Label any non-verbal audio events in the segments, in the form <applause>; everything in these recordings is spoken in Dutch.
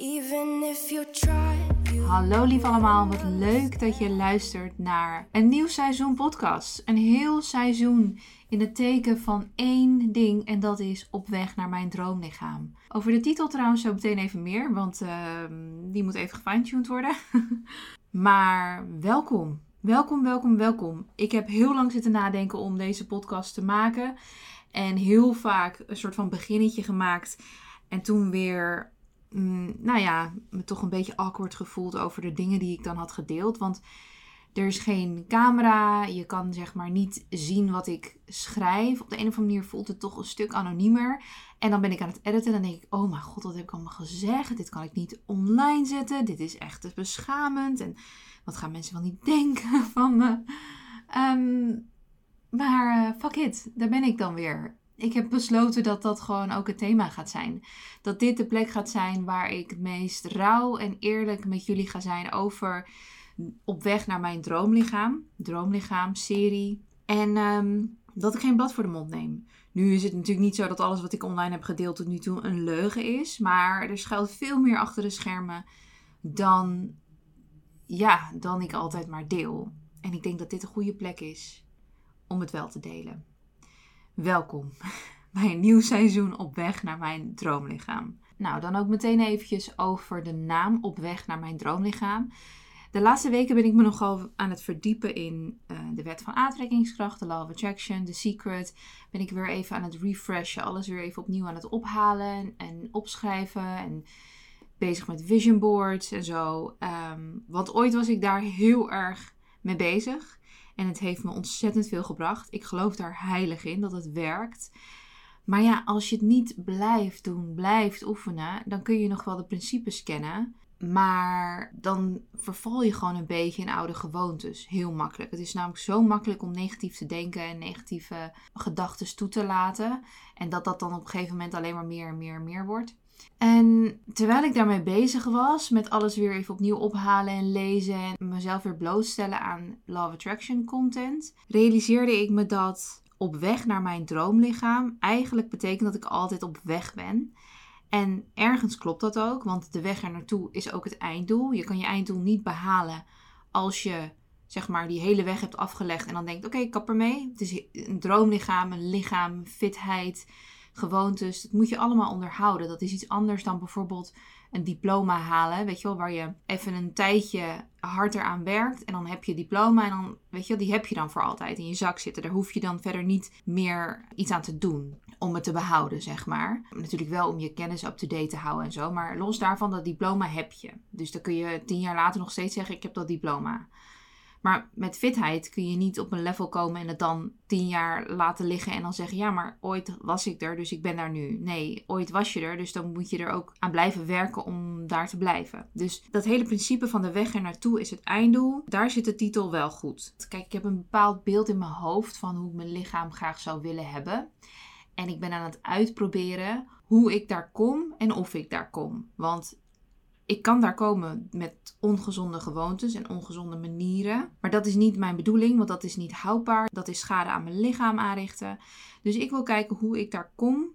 Even Hallo lief allemaal, wat leuk dat je luistert naar een nieuw seizoen podcast. Een heel seizoen in het teken van één ding en dat is op weg naar mijn droomlichaam. Over de titel trouwens zo meteen even meer, want ehm, die moet even gefine-tuned worden. <laughs> maar welkom, welkom, welkom, welkom. Ik heb heel lang zitten nadenken om deze podcast te maken en heel vaak een soort van beginnetje gemaakt en toen weer mm, nou ja, me toch een beetje awkward gevoeld over de dingen die ik dan had gedeeld. Want er is geen camera, je kan zeg maar niet zien wat ik schrijf. Op de een of andere manier voelt het toch een stuk anoniemer. En dan ben ik aan het editen en dan denk ik, oh mijn god, wat heb ik allemaal gezegd? Dit kan ik niet online zetten, dit is echt beschamend. En wat gaan mensen wel niet <laughs> denken van me? Ehm, maar eh, fuck it, daar ben ik dan weer. Ik heb besloten dat dat gewoon ook het thema gaat zijn. Dat dit de plek gaat zijn waar ik het meest rauw en eerlijk met jullie ga zijn over op weg naar mijn droomlichaam. Droomlichaam, serie. En ehm, dat ik geen blad voor de mond neem. Nu is het natuurlijk niet zo dat alles wat ik online heb gedeeld tot nu toe een leugen is. Maar er schuilt veel meer achter de schermen dan, ja, dan ik altijd maar deel. En ik denk dat dit een goede plek is om het wel te delen. Welkom <laughs> bij een nieuw seizoen op weg naar mijn droomlichaam. Nou, dan ook meteen eventjes over de naam op weg naar mijn droomlichaam. De laatste weken ben ik me nogal aan het verdiepen in eh, de wet van aantrekkingskracht, de law of attraction, the secret. Ben ik weer even aan het refreshen, alles weer even opnieuw aan het ophalen en opschrijven en bezig met vision boards en zo. Ehm, want ooit was ik daar heel erg mee bezig. En het heeft me ontzettend veel gebracht. Ik geloof daar heilig in dat het werkt. Maar ja, als je het niet blijft doen, blijft oefenen, dan kun je nog wel de principes kennen. Maar dan verval je gewoon een beetje in oude gewoontes. Heel makkelijk. Het is namelijk zo makkelijk om negatief te denken en negatieve gedachten toe te laten. En dat dat dan op een gegeven moment alleen maar meer en meer en meer wordt. En terwijl ik daarmee bezig was, met alles weer even opnieuw ophalen en lezen en mezelf weer blootstellen aan Law Attraction content, realiseerde ik me dat op weg naar mijn droomlichaam eigenlijk betekent dat ik altijd op weg ben. En ergens klopt dat ook, want de weg er naartoe is ook het einddoel. Je kan je einddoel niet behalen als je zeg maar die hele weg hebt afgelegd en dan denkt: oké, ik kap ermee. Het is een droomlichaam, een lichaam, fitheid, gewoontes. Dat moet je allemaal onderhouden. Dat is iets anders dan bijvoorbeeld een diploma halen, weet je wel, waar je even een tijdje harder aan werkt en dan heb je diploma en dan, weet je wel, die heb je dan voor altijd in je zak zitten. Daar hoef je dan verder niet meer iets aan te doen om het te behouden, zeg maar. Natuurlijk wel om je kennis up-to-date te houden en zo, maar los daarvan, dat diploma heb je. Dus dan kun je tien jaar later nog steeds zeggen, ik heb dat diploma. Maar met fitheid kun je niet op een level komen en het dan tien jaar laten liggen en dan zeggen: Ja, maar ooit was ik er, dus ik ben daar nu. Nee, ooit was je er, dus dan moet je er ook aan blijven werken om daar te blijven. Dus dat hele principe van de weg er naartoe is het einddoel. Daar zit de titel wel goed. Kijk, ik heb een bepaald beeld in mijn hoofd van hoe ik mijn lichaam graag zou willen hebben. En ik ben aan het uitproberen hoe ik daar kom en of ik daar kom. Want ik kan daar komen met ongezonde gewoontes en ongezonde manieren. Maar dat is niet mijn bedoeling, want dat is niet houdbaar. Dat is schade aan mijn lichaam aanrichten. Dus ik wil kijken hoe ik daar kom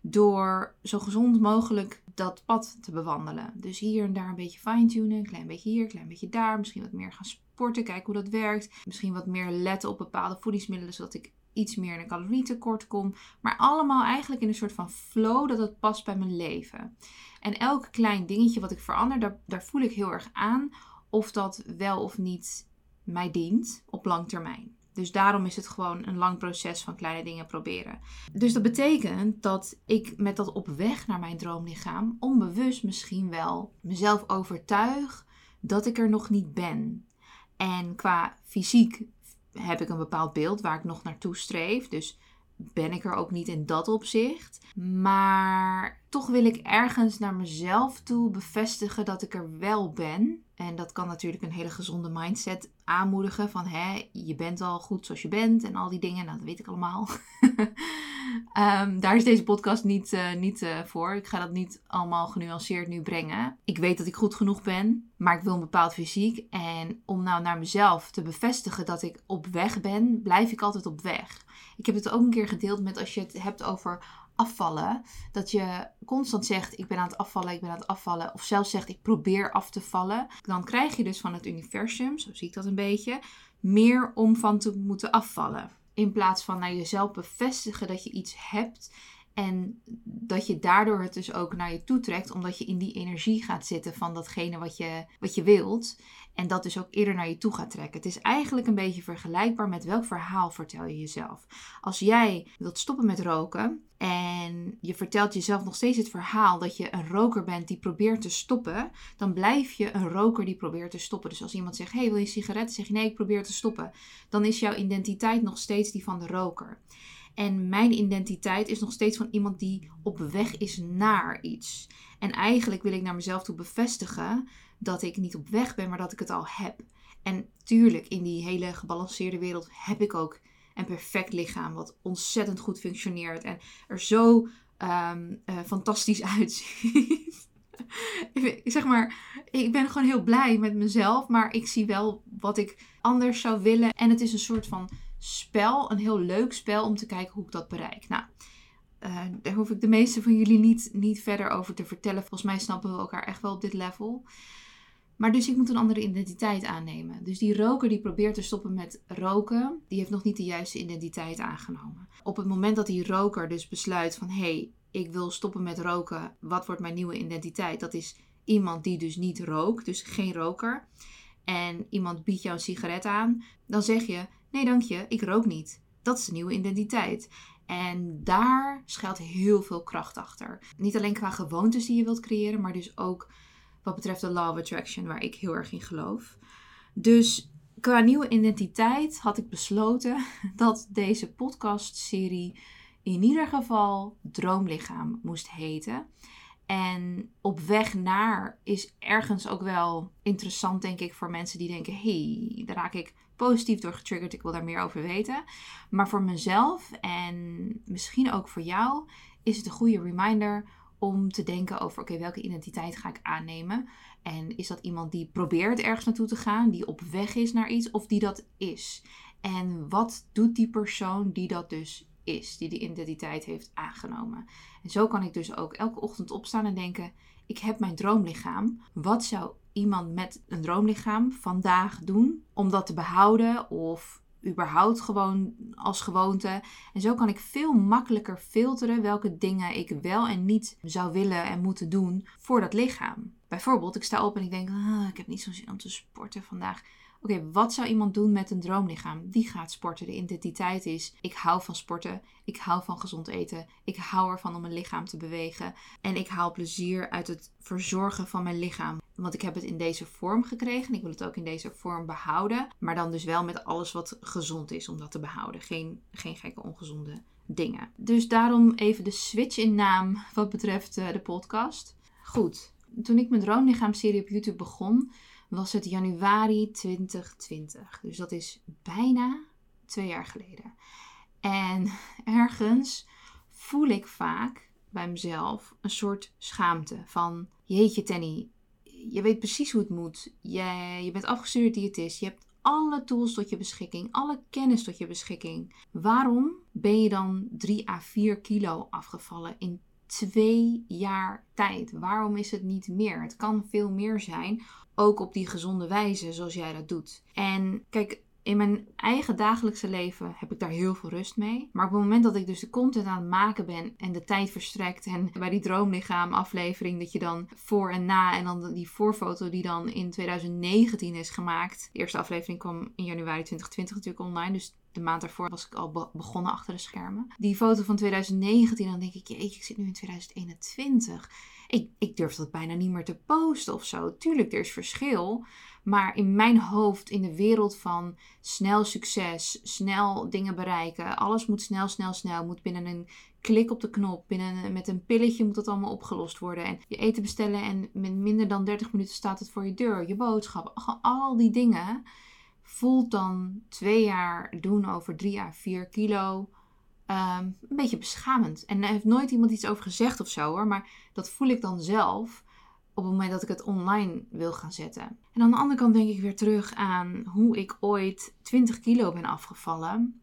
door zo gezond mogelijk dat pad te bewandelen. Dus hier en daar een beetje fine-tunen, een klein beetje hier, een klein beetje daar. Misschien wat meer gaan sporten, kijken hoe dat werkt. Misschien wat meer letten op bepaalde voedingsmiddelen, zodat ik iets meer in een calorietekort kom. Maar allemaal eigenlijk in een soort van flow dat het past bij mijn leven. En elk klein dingetje wat ik verander, daar, daar voel ik heel erg aan of dat wel of niet mij dient op lang termijn. Dus daarom is het gewoon een lang proces van kleine dingen proberen. Dus dat betekent dat ik met dat op weg naar mijn droomlichaam onbewust misschien wel mezelf overtuig dat ik er nog niet ben. En qua fysiek heb ik een bepaald beeld waar ik nog naartoe streef. Dus ben ik er ook niet in dat opzicht. Maar toch wil ik ergens naar mezelf toe bevestigen dat ik er wel ben. En dat kan natuurlijk een hele gezonde mindset aanmoedigen. Van hè, je bent al goed zoals je bent en al die dingen. Nou, dat weet ik allemaal. <laughs> Ehm, daar is deze podcast niet, uh, niet uh, voor. Ik ga dat niet allemaal genuanceerd nu brengen. Ik weet dat ik goed genoeg ben, maar ik wil een bepaald fysiek. En om nou naar mezelf te bevestigen dat ik op weg ben, blijf ik altijd op weg. Ik heb het ook een keer gedeeld met als je het hebt over afvallen, dat je constant zegt: Ik ben aan het afvallen, ik ben aan het afvallen, of zelfs zegt: Ik probeer af te vallen, dan krijg je dus van het universum, zo zie ik dat een beetje, meer om van te moeten afvallen. In plaats van naar jezelf bevestigen dat je iets hebt en dat je daardoor het dus ook naar je toe trekt, omdat je in die energie gaat zitten van datgene wat je, wat je wilt. En dat dus ook eerder naar je toe gaat trekken. Het is eigenlijk een beetje vergelijkbaar met welk verhaal vertel je jezelf. Als jij wilt stoppen met roken en je vertelt jezelf nog steeds het verhaal dat je een roker bent die probeert te stoppen, dan blijf je een roker die probeert te stoppen. Dus als iemand zegt: Hey, wil je sigaretten? Zeg je nee, ik probeer te stoppen. Dan is jouw identiteit nog steeds die van de roker. En mijn identiteit is nog steeds van iemand die op weg is naar iets. En eigenlijk wil ik naar mezelf toe bevestigen dat ik niet op weg ben, maar dat ik het al heb. En tuurlijk, in die hele gebalanceerde wereld heb ik ook een perfect lichaam wat ontzettend goed functioneert en er zo ehm, eh, fantastisch <laughs> uitziet. ik zeg maar, ik ben gewoon heel blij met mezelf, maar ik zie wel wat ik anders zou willen. En het is een soort van spel, een heel leuk spel om te kijken hoe ik dat bereik. Nou, uh, daar hoef ik de meeste van jullie niet, niet verder over te vertellen. Volgens mij snappen we elkaar echt wel op dit level. Maar dus ik moet een andere identiteit aannemen. Dus die roker die probeert te stoppen met roken, die heeft nog niet de juiste identiteit aangenomen. Op het moment dat die roker dus besluit van hé, hey, ik wil stoppen met roken, wat wordt mijn nieuwe identiteit? Dat is iemand die dus niet rookt, dus geen roker. En iemand biedt jou een sigaret aan, dan zeg je nee dank je, ik rook niet. Dat is de nieuwe identiteit. En daar schuilt heel veel kracht achter. Niet alleen qua gewoontes die je wilt creëren, maar dus ook wat betreft de Law of Attraction, waar ik heel erg in geloof. Dus qua nieuwe identiteit had ik besloten <laughs> dat deze podcastserie in ieder geval Droomlichaam moest heten. En op weg naar is ergens ook wel interessant, denk ik, voor mensen die denken: hey, daar raak ik positief door getriggerd, ik wil daar meer over weten. Maar voor mezelf en misschien ook voor jou is het een goede reminder om te denken over: oké, welke identiteit ga ik aannemen? En is dat iemand die probeert ergens naartoe te gaan, die op weg is naar iets, of die dat is? En wat doet die persoon die dat dus is, die de identiteit heeft aangenomen? En zo kan ik dus ook elke ochtend opstaan en denken: ik heb mijn droomlichaam. Wat zou iemand met een droomlichaam vandaag doen om dat te behouden of überhaupt gewoon als gewoonte. En zo kan ik veel makkelijker filteren welke dingen ik wel en niet zou willen en moeten doen voor dat lichaam. Bijvoorbeeld, ik sta op en ik denk, ah, ik heb niet zo'n zin om te sporten vandaag. Oké, wat zou iemand doen met een droomlichaam? Die gaat sporten. De identiteit is: ik hou van sporten. Ik hou van gezond eten. Ik hou ervan om mijn lichaam te bewegen. En ik haal plezier uit het verzorgen van mijn lichaam. Want ik heb het in deze vorm gekregen. En ik wil het ook in deze vorm behouden. Maar dan dus wel met alles wat gezond is om dat te behouden. Geen, geen gekke ongezonde dingen. Dus daarom even de switch in naam wat betreft eh, de podcast. Goed, toen ik mijn droomlichaam-serie op YouTube begon, was het januari 2020. Dus dat is bijna twee jaar geleden. En <laughs> ergens voel ik vaak bij mezelf een soort schaamte van jeetje Tenny, je weet precies hoe het moet. Je, je bent afgestudeerd diëtist. Je hebt alle tools tot je beschikking, alle kennis tot je beschikking. Waarom ben je dan 3 à 4 kilo afgevallen in twee jaar tijd? Waarom is het niet meer? Het kan veel meer zijn, ook op die gezonde wijze zoals jij dat doet. En kijk, in mijn eigen dagelijkse leven heb ik daar heel veel rust mee. Maar op het moment dat ik dus de content aan het maken ben en de tijd verstrekt en <laughs> bij die droomlichaam aflevering dat je dan voor en na en dan die voorfoto die dan in 2019 is gemaakt. De eerste aflevering kwam in januari 2020 natuurlijk online, dus de maand daarvoor was ik al begonnen achter de schermen. Die foto van 2019, dan denk ik, jeetje, ik zit nu in 2021. Ik, ik durf dat bijna niet meer te posten of zo. Tuurlijk, er is verschil. Maar in mijn hoofd, in de wereld van snel succes, snel dingen bereiken, alles moet snel, snel, snel, moet binnen een klik op de knop, binnen, met een pilletje moet dat allemaal opgelost worden. En je eten bestellen en met minder dan 30 minuten staat het voor je deur, je boodschap, al die dingen voelt dan twee jaar doen over drie à vier kilo ehm, een beetje beschamend. En er heeft nooit iemand iets over gezegd of zo hoor, maar dat voel ik dan zelf op het moment dat ik het online wil gaan zetten. En aan de andere kant denk ik weer terug aan hoe ik ooit 20 kilo ben afgevallen.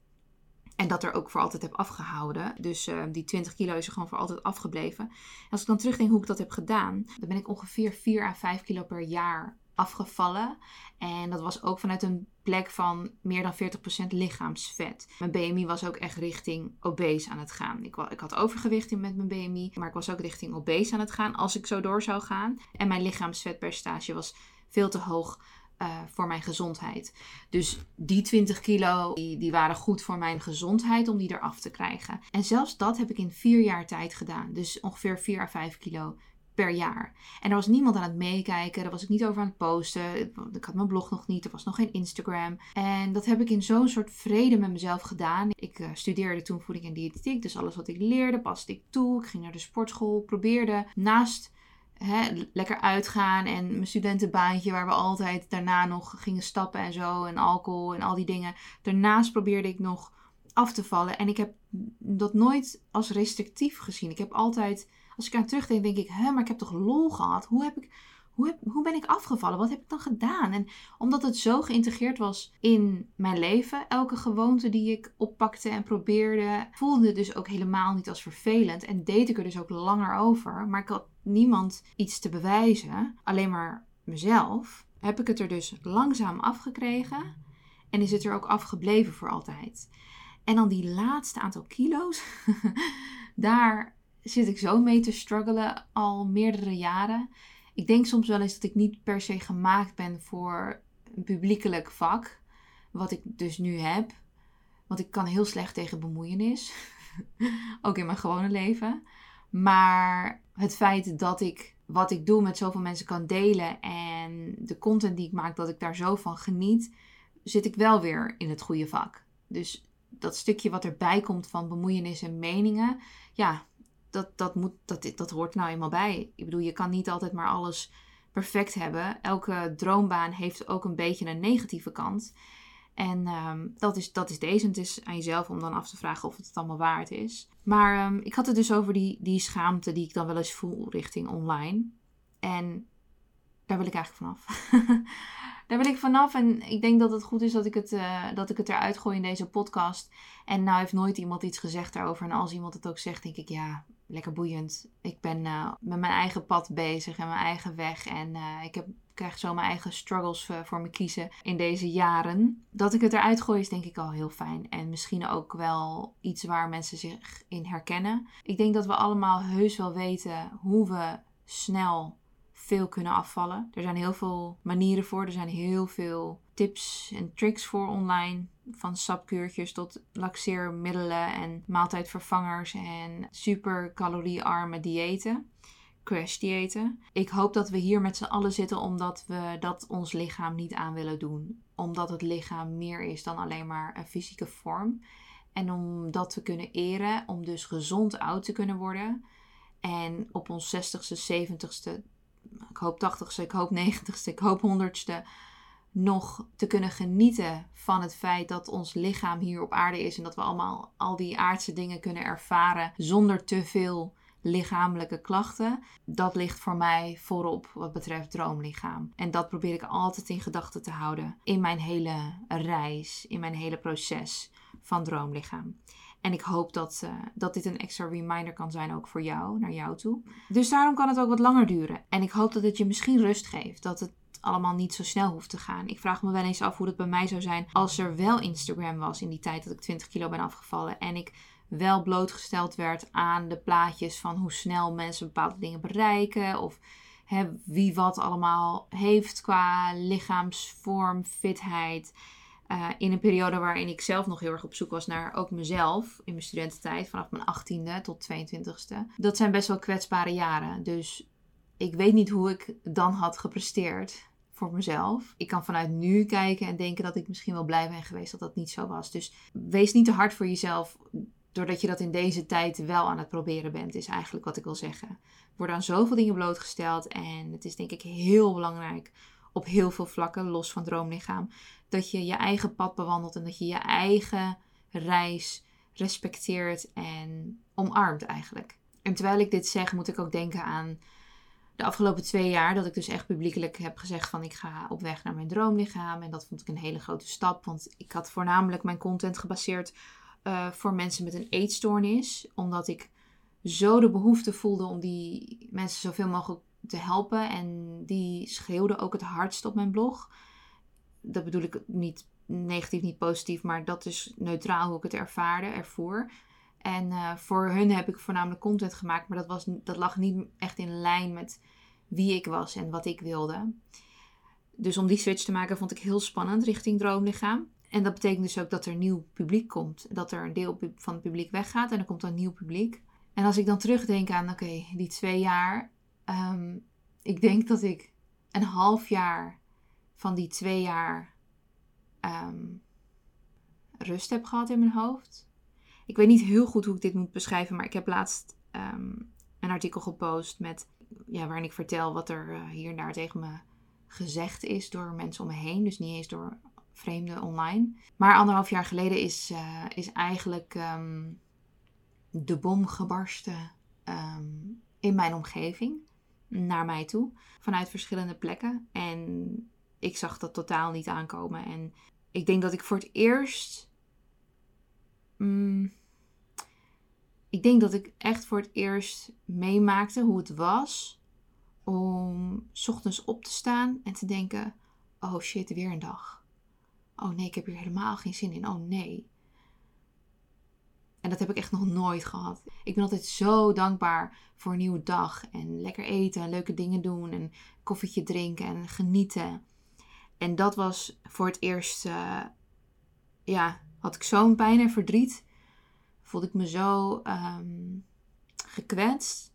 En dat er ook voor altijd heb afgehouden. Dus uh, die 20 kilo is er gewoon voor altijd afgebleven. En als ik dan terugdenk hoe ik dat heb gedaan, dan ben ik ongeveer 4 à 5 kilo per jaar afgevallen. En dat was ook vanuit een plek van meer dan 40% lichaamsvet. Mijn BMI was ook echt richting obese aan het gaan. Ik, ik had overgewicht met mijn BMI, maar ik was ook richting obese aan het gaan als ik zo door zou gaan. En mijn lichaamsvetpercentage was veel te hoog uh, voor mijn gezondheid. Dus die 20 kilo, die, die, waren goed voor mijn gezondheid om die eraf te krijgen. En zelfs dat heb ik in vier jaar tijd gedaan. Dus ongeveer 4 à 5 kilo per jaar. En er was niemand aan het meekijken, daar was ik niet over aan het posten. Ik had mijn blog nog niet, er was nog geen Instagram. En dat heb ik in zo'n soort vrede met mezelf gedaan. Ik uh, studeerde toen voeding en diëtetiek, dus alles wat ik leerde paste ik toe. Ik ging naar de sportschool, probeerde naast lekker uitgaan en mijn studentenbaantje waar we altijd daarna nog gingen stappen en zo en alcohol en al die dingen. Daarnaast probeerde ik nog af te vallen en ik heb dat nooit als restrictief gezien. Ik heb altijd als ik aan terugdenk, denk ik, hè, maar ik heb toch lol gehad? Hoe, heb ik, hoe, heb, hoe ben ik afgevallen? Wat heb ik dan gedaan? En omdat het zo geïntegreerd was in mijn leven, elke gewoonte die ik oppakte en probeerde, voelde het dus ook helemaal niet als vervelend. En deed ik er dus ook langer over. Maar ik had niemand iets te bewijzen, alleen maar mezelf. Heb ik het er dus langzaam afgekregen en is het er ook afgebleven voor altijd. En dan die laatste aantal kilo's, <laughs> daar zit ik zo mee te struggelen al meerdere jaren. Ik denk soms wel eens dat ik niet per se gemaakt ben voor een publiekelijk vak. Wat ik dus nu heb. Want ik kan heel slecht tegen bemoeienis. <laughs> Ook in mijn gewone leven. Maar het feit dat ik wat ik doe met zoveel mensen kan delen. En de content die ik maak, dat ik daar zo van geniet. Zit ik wel weer in het goede vak. Dus dat stukje wat erbij komt van bemoeienis en meningen. Ja, dat, dat, moet, dat, dat hoort nou eenmaal bij. Ik bedoel, je kan niet altijd maar alles perfect hebben. Elke droombaan heeft ook een beetje een negatieve kant. En um, dat, is, dat is deze. het is aan jezelf om dan af te vragen of het het allemaal waard is. Maar um, ik had het dus over die, die schaamte die ik dan wel eens voel richting online. En daar wil ik eigenlijk vanaf. <laughs> daar wil ik vanaf. En ik denk dat het goed is dat ik het, uh, dat ik het eruit gooi in deze podcast. En nou heeft nooit iemand iets gezegd daarover. En als iemand het ook zegt, denk ik, ja, lekker boeiend. Ik ben uh, met mijn eigen pad bezig en mijn eigen weg. En uh, ik heb, krijg zo mijn eigen struggles uh, voor me kiezen in deze jaren. Dat ik het eruit gooi is denk ik al heel fijn. En misschien ook wel iets waar mensen zich in herkennen. Ik denk dat we allemaal heus wel weten hoe we snel veel kunnen afvallen. Er zijn heel veel manieren voor. Er zijn heel veel tips en tricks voor online. Van sapkuurtjes tot laxeermiddelen en maaltijdvervangers en super caloriearme diëten. Crash diëten. Ik hoop dat we hier met z'n allen zitten omdat we dat ons lichaam niet aan willen doen. Omdat het lichaam meer is dan alleen maar een fysieke vorm. En om dat te kunnen eren, om dus gezond oud te kunnen worden. En op ons 60ste, 70ste ik hoop 80ste, ik hoop 90ste, ik hoop 100ste, nog te kunnen genieten van het feit dat ons lichaam hier op aarde is en dat we allemaal al die aardse dingen kunnen ervaren zonder te veel lichamelijke klachten. Dat ligt voor mij voorop wat betreft droomlichaam. En dat probeer ik altijd in gedachten te houden in mijn hele reis, in mijn hele proces van droomlichaam. En ik hoop dat, uh, dat dit een extra reminder kan zijn ook voor jou, naar jou toe. Dus daarom kan het ook wat langer duren. En ik hoop dat het je misschien rust geeft. Dat het allemaal niet zo snel hoeft te gaan. Ik vraag me wel eens af hoe het bij mij zou zijn als er wel Instagram was in die tijd dat ik 20 kilo ben afgevallen. En ik wel blootgesteld werd aan de plaatjes van hoe snel mensen bepaalde dingen bereiken. Of hè, wie wat allemaal heeft qua lichaamsvorm, fitheid. Uh, in een periode waarin ik zelf nog heel erg op zoek was naar ook mezelf in mijn studententijd, vanaf mijn 18e tot 22e. Dat zijn best wel kwetsbare jaren. Dus ik weet niet hoe ik dan had gepresteerd voor mezelf. Ik kan vanuit nu kijken en denken dat ik misschien wel blij ben geweest dat dat niet zo was. Dus wees niet te hard voor jezelf doordat je dat in deze tijd wel aan het proberen bent, is eigenlijk wat ik wil zeggen. Worden aan zoveel dingen blootgesteld en het is denk ik heel belangrijk op heel veel vlakken, los van droomlichaam, dat je je eigen pad bewandelt en dat je je eigen reis respecteert en omarmt eigenlijk. En terwijl ik dit zeg, moet ik ook denken aan de afgelopen twee jaar dat ik dus echt publiekelijk heb gezegd van ik ga op weg naar mijn droomlichaam. En dat vond ik een hele grote stap, want ik had voornamelijk mijn content gebaseerd eh, voor mensen met een eetstoornis. Omdat ik zo de behoefte voelde om die mensen zoveel mogelijk te helpen. En die schreeuwden ook het hardst op mijn blog. Dat bedoel ik niet negatief, niet positief, maar dat is neutraal hoe ik het ervaarde, ervoor. En uh, voor hun heb ik voornamelijk content gemaakt, maar dat, was, dat lag niet echt in lijn met wie ik was en wat ik wilde. Dus om die switch te maken vond ik heel spannend richting Droomlichaam. En dat betekent dus ook dat er nieuw publiek komt. Dat er een deel van het publiek weggaat en er komt een nieuw publiek. En als ik dan terugdenk aan, oké, die twee jaar. Um, ik denk dat ik een half jaar van die twee jaar um, rust heb gehad in mijn hoofd. Ik weet niet heel goed hoe ik dit moet beschrijven, maar ik heb laatst um, een artikel gepost met, ja, waarin ik vertel wat er uh, hier en daar tegen me gezegd is door mensen om me heen. Dus niet eens door vreemden online. Maar anderhalf jaar geleden is, uh, is eigenlijk um, de bom gebarsten um, in mijn omgeving. Naar mij toe. Vanuit verschillende plekken. En ik zag dat totaal niet aankomen. En ik denk dat ik voor het eerst. Mm, ik denk dat ik echt voor het eerst meemaakte hoe het was om s ochtends op te staan en te denken: oh shit, weer een dag. Oh nee, ik heb hier helemaal geen zin in. Oh nee. En dat heb ik echt nog nooit gehad. Ik ben altijd zo dankbaar voor een nieuwe dag. En lekker eten en leuke dingen doen. En koffietje drinken en genieten. En dat was voor het eerst, uh, ja, had ik zo'n pijn en verdriet. Voelde ik me zo um, gekwetst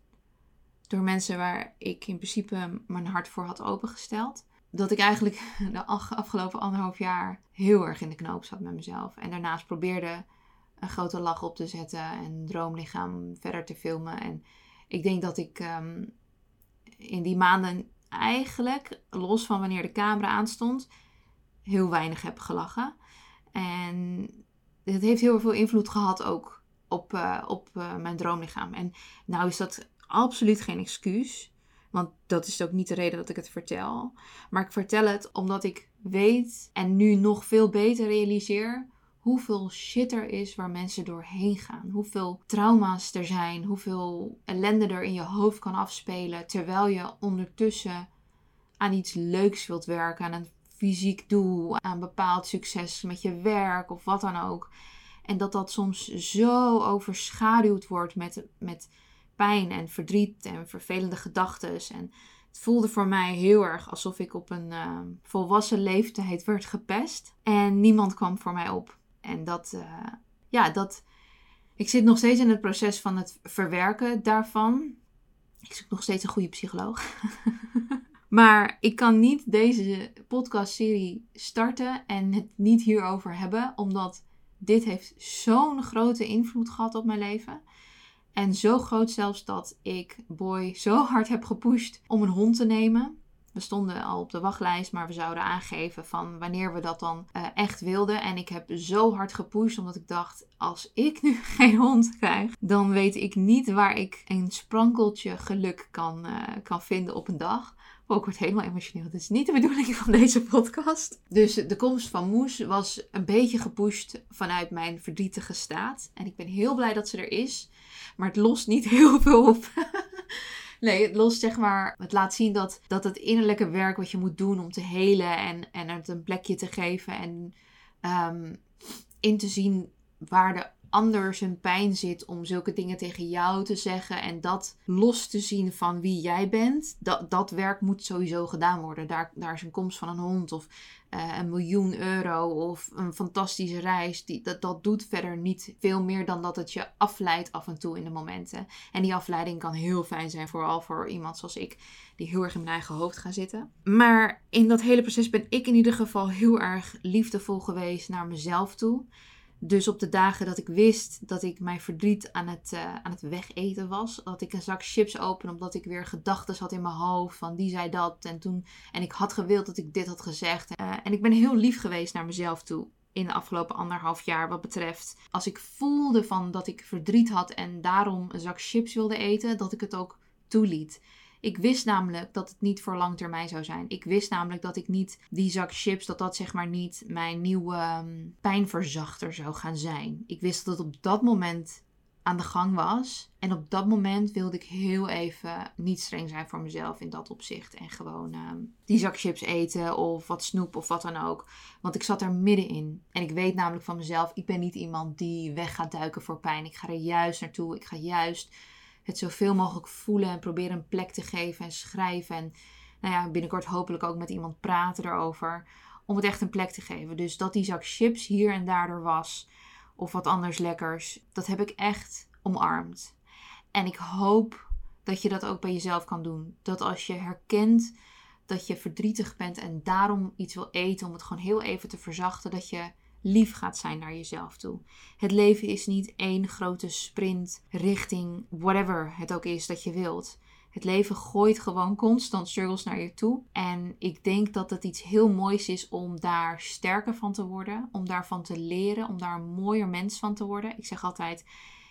door mensen waar ik in principe mijn hart voor had opengesteld. Dat ik eigenlijk <laughs> de afgelopen anderhalf jaar heel erg in de knoop zat met mezelf. En daarnaast probeerde een grote lach op te zetten en droomlichaam verder te filmen. En ik denk dat ik um, in die maanden eigenlijk, los van wanneer de camera aanstond, heel weinig heb gelachen. En het heeft heel veel invloed gehad ook op, uh, op uh, mijn droomlichaam. En nou is dat absoluut geen excuus. Want dat is ook niet de reden dat ik het vertel. Maar ik vertel het omdat ik weet en nu nog veel beter realiseer hoeveel shit er is waar mensen doorheen gaan. Hoeveel trauma's er zijn, hoeveel ellende er in je hoofd kan afspelen. Terwijl je ondertussen aan iets leuks wilt werken, aan een fysiek doel, aan bepaald succes met je werk of wat dan ook. En dat dat soms zo overschaduwd wordt met, met pijn en verdriet en vervelende gedachten. En het voelde voor mij heel erg alsof ik op een uh, volwassen leeftijd werd gepest. En niemand kwam voor mij op. En dat, uh, ja, dat. Ik zit nog steeds in het proces van het verwerken daarvan. Ik zoek nog steeds een goede psycholoog. <laughs> maar ik kan niet deze podcastserie starten en het niet hierover hebben, omdat dit heeft zo'n grote invloed gehad op mijn leven. En zo groot zelfs dat ik Boy zo hard heb gepusht om een hond te nemen. We stonden al op de wachtlijst, maar we zouden aangeven van wanneer we dat dan uh, echt wilden. En ik heb zo hard gepusht, omdat ik dacht: als ik nu <laughs> geen hond krijg, dan weet ik niet waar ik een sprankeltje geluk kan, uh, kan vinden op een dag. Oh, ik word helemaal emotioneel. Dat is niet de bedoeling <laughs> van deze podcast. Dus de komst van Moes was een beetje gepusht vanuit mijn verdrietige staat. En ik ben heel blij dat ze er is. Maar het lost niet <laughs> heel veel op. <laughs> nee, het lost zeg maar. Het laat zien dat, dat het innerlijke werk wat je moet doen om te helen en, en het een plekje te geven. En um, in te zien waar de ander zijn pijn zit om zulke dingen tegen jou te zeggen en dat los te zien van wie jij bent, dat, dat werk moet sowieso gedaan worden. Daar, daar is een komst van een hond of uh, een miljoen euro of een fantastische reis. Die, dat, dat doet verder niet veel meer dan dat het je afleidt af en toe in de momenten. En die afleiding kan heel fijn zijn, vooral voor iemand zoals ik, die heel erg in mijn eigen hoofd gaat zitten. Maar in dat hele proces ben ik in ieder geval heel erg liefdevol geweest naar mezelf toe. Dus op de dagen dat ik wist dat ik mijn verdriet aan het, uh, aan het wegeten was, dat ik een zak chips open omdat ik weer gedachten had in mijn hoofd van die zei dat en toen en ik had gewild dat ik dit had gezegd. Uh, en ik ben heel lief geweest naar mezelf toe in de afgelopen anderhalf jaar wat betreft als ik voelde van dat ik verdriet had en daarom een zak chips wilde eten, dat ik het ook toeliet. Ik wist namelijk dat het niet voor lang termijn zou zijn. Ik wist namelijk dat ik niet die zak chips, dat dat zeg maar niet mijn nieuwe ehm, pijnverzachter zou gaan zijn. Ik wist dat het op dat moment aan de gang was. En op dat moment wilde ik heel even niet streng zijn voor mezelf in dat opzicht. En gewoon ehm, die zak chips eten of wat snoep of wat dan ook. Want ik zat er middenin. En ik weet namelijk van mezelf, ik ben niet iemand die weg gaat duiken voor pijn. Ik ga er juist naartoe. Ik ga juist het zoveel mogelijk voelen en proberen een plek te geven en schrijven. En nou ja, binnenkort hopelijk ook met iemand praten erover. Om het echt een plek te geven. Dus dat die zak chips hier en daar er was of wat anders lekkers. Dat heb ik echt omarmd. En ik hoop dat je dat ook bij jezelf kan doen. Dat als je herkent dat je verdrietig bent en daarom iets wil eten om het gewoon heel even te verzachten, dat je lief gaat zijn naar jezelf toe. Het leven is niet één grote sprint richting whatever het ook is dat je wilt. Het leven gooit gewoon constant struggles naar je toe. En ik denk dat het iets heel moois is om daar sterker van te worden. Om daarvan te leren. Om daar een mooier mens van te worden. Ik zeg altijd,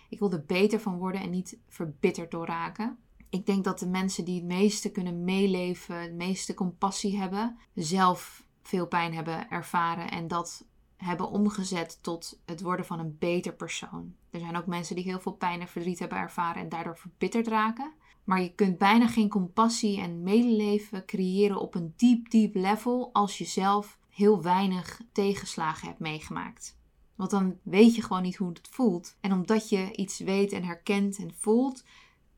ik wil er beter van worden en niet verbitterd door raken. Ik denk dat de mensen die het meeste kunnen meeleven, het meeste compassie hebben, zelf veel pijn hebben ervaren en dat hebben omgezet tot het worden van een beter persoon. Er zijn ook mensen die heel veel pijn en verdriet hebben ervaren en daardoor verbitterd raken. Maar je kunt bijna geen compassie en medeleven creëren op een diep, diep level als je zelf heel weinig tegenslagen hebt meegemaakt. Want dan weet je gewoon niet hoe het voelt. En omdat je iets weet en herkent en voelt,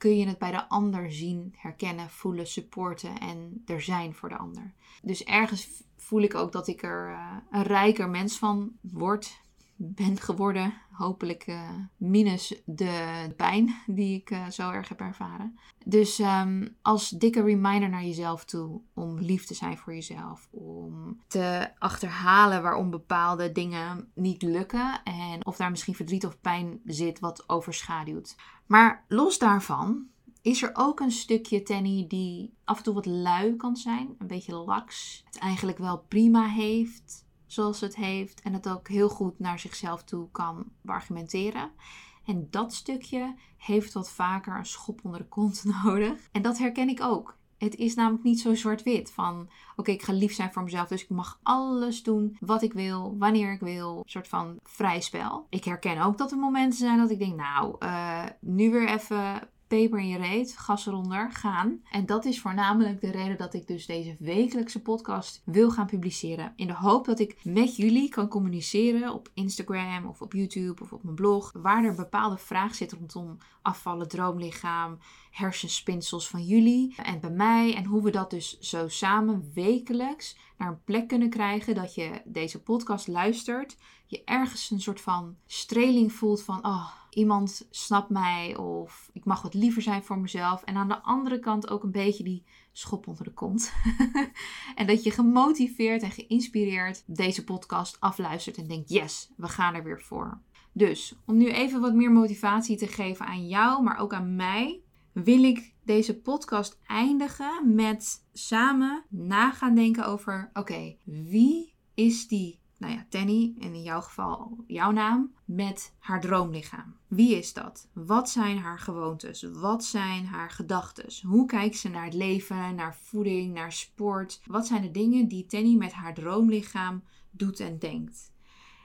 kun je het bij de ander zien, herkennen, voelen, supporten en er zijn voor de ander. Dus ergens voel ik ook dat ik er uh, een rijker mens van word ben geworden. Hopelijk uh, minus de pijn die ik uh, zo erg heb ervaren. Dus um, als dikke reminder naar jezelf toe om lief te zijn voor jezelf. Om te achterhalen waarom bepaalde dingen niet lukken. En of daar misschien verdriet of pijn zit wat overschaduwt. Maar los daarvan is er ook een stukje Tenny die af en toe wat lui kan zijn. Een beetje laks. Het eigenlijk wel prima heeft zoals het heeft en het ook heel goed naar zichzelf toe kan argumenteren. En dat stukje heeft wat vaker een schop onder de kont <laughs> nodig. En dat herken ik ook. Het is namelijk niet zo zwart-wit van oké, ik ga lief zijn voor mezelf, dus ik mag alles doen wat ik wil, wanneer ik wil. Een soort van vrij spel. Ik herken ook dat er momenten zijn dat ik denk, nou, uh, nu weer even peper in je reet, gas eronder, gaan. En dat is voornamelijk de reden dat ik dus deze wekelijkse podcast wil gaan publiceren. In de hoop dat ik met jullie kan communiceren op Instagram of op YouTube of op mijn blog. Waar er bepaalde vragen zit rondom afvallen, droomlichaam, hersenspinsels van jullie en bij mij. En hoe we dat dus zo samen wekelijks naar een plek kunnen krijgen dat je deze podcast luistert. Je ergens een soort van streling voelt van, oh, iemand snapt mij of ik mag wat liever zijn voor mezelf. En aan de andere kant ook een beetje die schop onder de kont. <laughs> en dat je gemotiveerd en geïnspireerd deze podcast afluistert en denkt, yes, we gaan er weer voor. Dus om nu even wat meer motivatie te geven aan jou, maar ook aan mij, wil ik deze podcast eindigen met samen na gaan denken over: oké, wie is die, nou ja, Tenny, en in jouw geval jouw naam, met haar droomlichaam? Wie is dat? Wat zijn haar gewoontes? Wat zijn haar gedachten? Hoe kijkt ze naar het leven, naar voeding, naar sport? Wat zijn de dingen die Tenny met haar droomlichaam doet en denkt?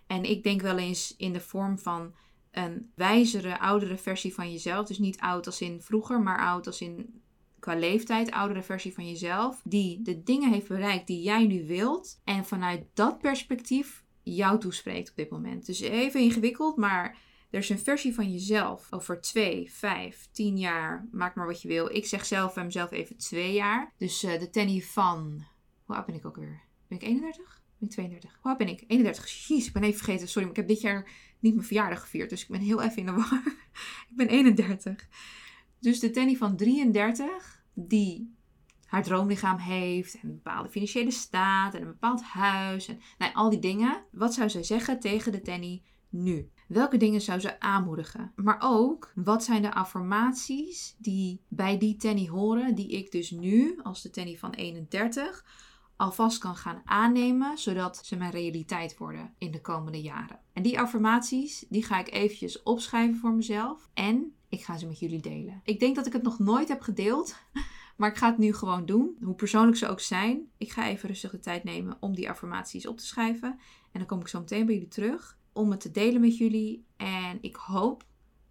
En ik denk wel eens in de vorm van een wijzere, oudere versie van jezelf. Dus niet oud als in vroeger, maar oud als in qua leeftijd, oudere versie van jezelf. Die de dingen heeft bereikt die jij nu wilt. En vanuit dat perspectief jou toespreekt op dit moment. Dus even ingewikkeld, maar er is een versie van jezelf over 2, 5, 10 jaar. Maak maar wat je wil. Ik zeg zelf bij mezelf even 2 jaar. Dus uh, de Tenny van. Hoe oud ben ik ook weer? Ben ik 31? Ben ik 32? Hoe oud ben ik? 31. Jeez, ik ben even vergeten. Sorry, maar ik heb dit jaar niet mijn verjaardag gevierd. Dus ik ben heel even in de war. <laughs> ik ben 31. Dus de Tenny van 33, die haar droomlichaam heeft en een bepaalde financiële staat en een bepaald huis en nou, al die dingen. Wat zou zij zeggen tegen de Tenny nu? Welke dingen zou ze aanmoedigen? Maar ook, wat zijn de affirmaties die bij die Tenny horen, die ik dus nu, als de Tenny van 31, alvast kan gaan aannemen, zodat ze mijn realiteit worden in de komende jaren. En die affirmaties, die ga ik eventjes opschrijven voor mezelf en ik ga ze met jullie delen. Ik denk dat ik het nog nooit heb gedeeld, <laughs> Maar ik ga het nu gewoon doen, hoe persoonlijk ze ook zijn. Ik ga even rustig de tijd nemen om die affirmaties op te schrijven. En dan kom ik zo meteen bij jullie terug om het te delen met jullie. En ik hoop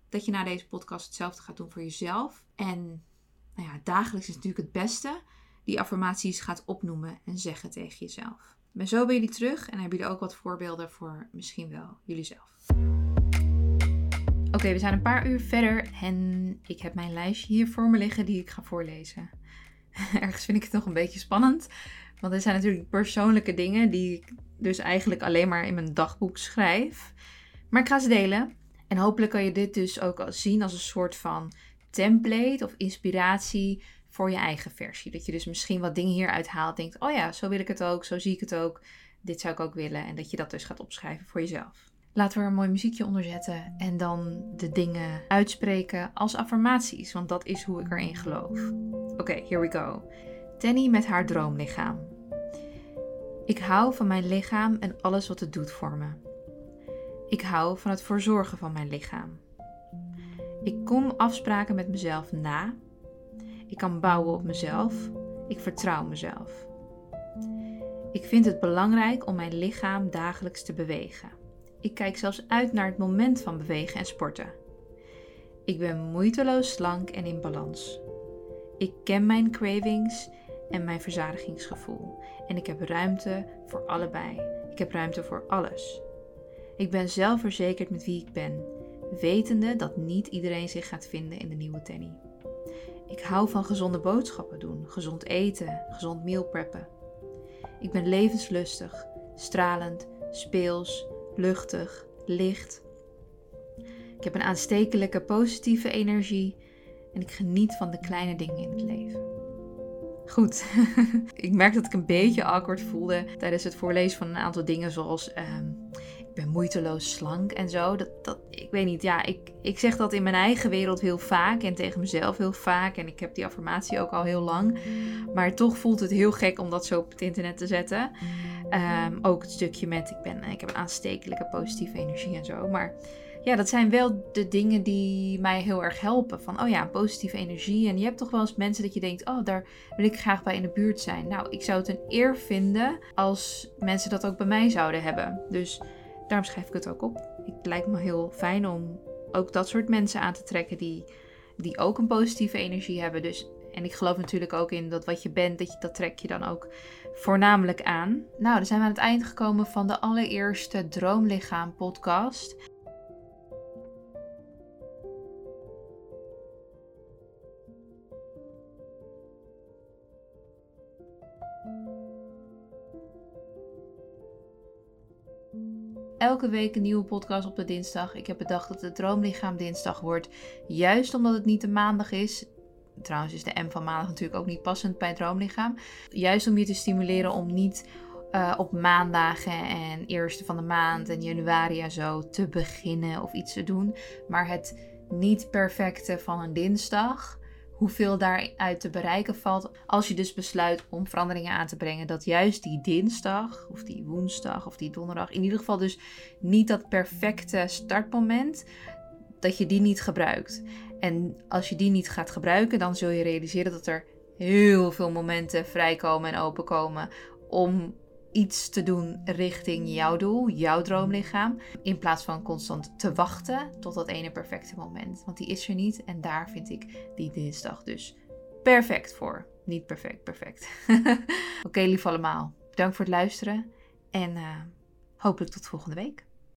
dat je na deze podcast hetzelfde gaat doen voor jezelf. En nou ja, dagelijks is natuurlijk het beste. Die affirmaties gaat opnoemen en zeggen tegen jezelf. Maar zo ben jullie terug en hebben jullie ook wat voorbeelden voor misschien wel jullie zelf. Oké, we zijn een paar uur verder en ik heb mijn lijstje hier voor me liggen die ik ga voorlezen. <laughs> Ergens vind ik het nog een beetje spannend, want er zijn natuurlijk persoonlijke dingen die ik dus eigenlijk alleen maar in mijn dagboek schrijf. Maar ik ga ze delen en hopelijk kan je dit dus ook zien als een soort van template of inspiratie voor je eigen versie. Dat je dus misschien wat dingen hieruit haalt, denkt: oh ja, zo wil ik het ook, zo zie ik het ook. Dit zou ik ook willen. En dat je dat dus gaat opschrijven voor jezelf. Laten we er een mooi muziekje onder zetten en dan de dingen uitspreken als affirmaties, want dat is hoe ik erin geloof. Oké, here we go. Tenny met haar droomlichaam. Ik hou van mijn lichaam en alles wat het doet voor me. Ik hou van het verzorgen van mijn lichaam. Ik kom afspraken met mezelf na. Ik kan bouwen op mezelf. Ik vertrouw mezelf. Ik vind het belangrijk om mijn lichaam dagelijks te bewegen. Ik kijk zelfs uit naar het moment van bewegen en sporten. Ik ben moeiteloos slank en in balans. Ik ken mijn cravings en mijn verzadigingsgevoel. En ik heb ruimte voor allebei. Ik heb ruimte voor alles. Ik ben zelfverzekerd met wie ik ben, wetende dat niet iedereen zich gaat vinden in de nieuwe Tenny. Ik hou van gezonde boodschappen doen, gezond eten, gezond meal preppen. Ik ben levenslustig, stralend, speels, luchtig, licht. Ik heb een aanstekelijke positieve energie en ik geniet van de kleine dingen in het leven. Goed, <laughs> ik merk dat ik een beetje awkward voelde tijdens het voorlezen van een aantal dingen zoals ehm, ben moeiteloos slank en zo. Dat, dat, ik weet niet, ja, ik, ik zeg dat in mijn eigen wereld heel vaak en tegen mezelf heel vaak. En ik heb die affirmatie ook al heel lang. Maar toch voelt het heel gek om dat zo op het internet te zetten. Ehm, ook het stukje met ik, ben, ik heb een aanstekelijke positieve energie en zo. Maar ja, dat zijn wel de dingen die mij heel erg helpen. Van, oh ja, positieve energie. En je hebt toch wel eens mensen dat je denkt, oh, daar wil ik graag bij in de buurt zijn. Nou, ik zou het een eer vinden als mensen dat ook bij mij zouden hebben. Dus daarom schrijf ik het ook op. Het lijkt me heel fijn om ook dat soort mensen aan te trekken die, die ook een positieve energie hebben. Dus en ik geloof natuurlijk ook in dat wat je bent, dat, je, dat trek je dan ook voornamelijk aan. Nou, dan zijn we aan het eind gekomen van de allereerste Droomlichaam podcast. Elke week een nieuwe podcast op de dinsdag. Ik heb bedacht dat het Droomlichaam dinsdag wordt. Juist omdat het niet de maandag is. Trouwens is de M van maandag natuurlijk ook niet passend bij Droomlichaam. Juist om je te stimuleren om niet uh, op maandagen en eerste van de maand en januari en zo te beginnen of iets te doen. Maar het niet perfecte van een dinsdag hoeveel daaruit te bereiken valt. Als je dus besluit om veranderingen aan te brengen, dat juist die dinsdag of die woensdag of die donderdag, in ieder geval dus niet dat perfecte startmoment, dat je die niet gebruikt. En als je die niet gaat gebruiken, dan zul je realiseren dat er heel veel momenten vrijkomen en openkomen om iets te doen richting jouw doel, jouw droomlichaam. In plaats van constant te wachten tot dat ene perfecte moment. Want die is er niet. En daar vind ik die dinsdag dus perfect voor. Niet perfect, perfect. <laughs> Oké, lief allemaal. Bedankt voor het luisteren. En uh, hopelijk tot volgende week.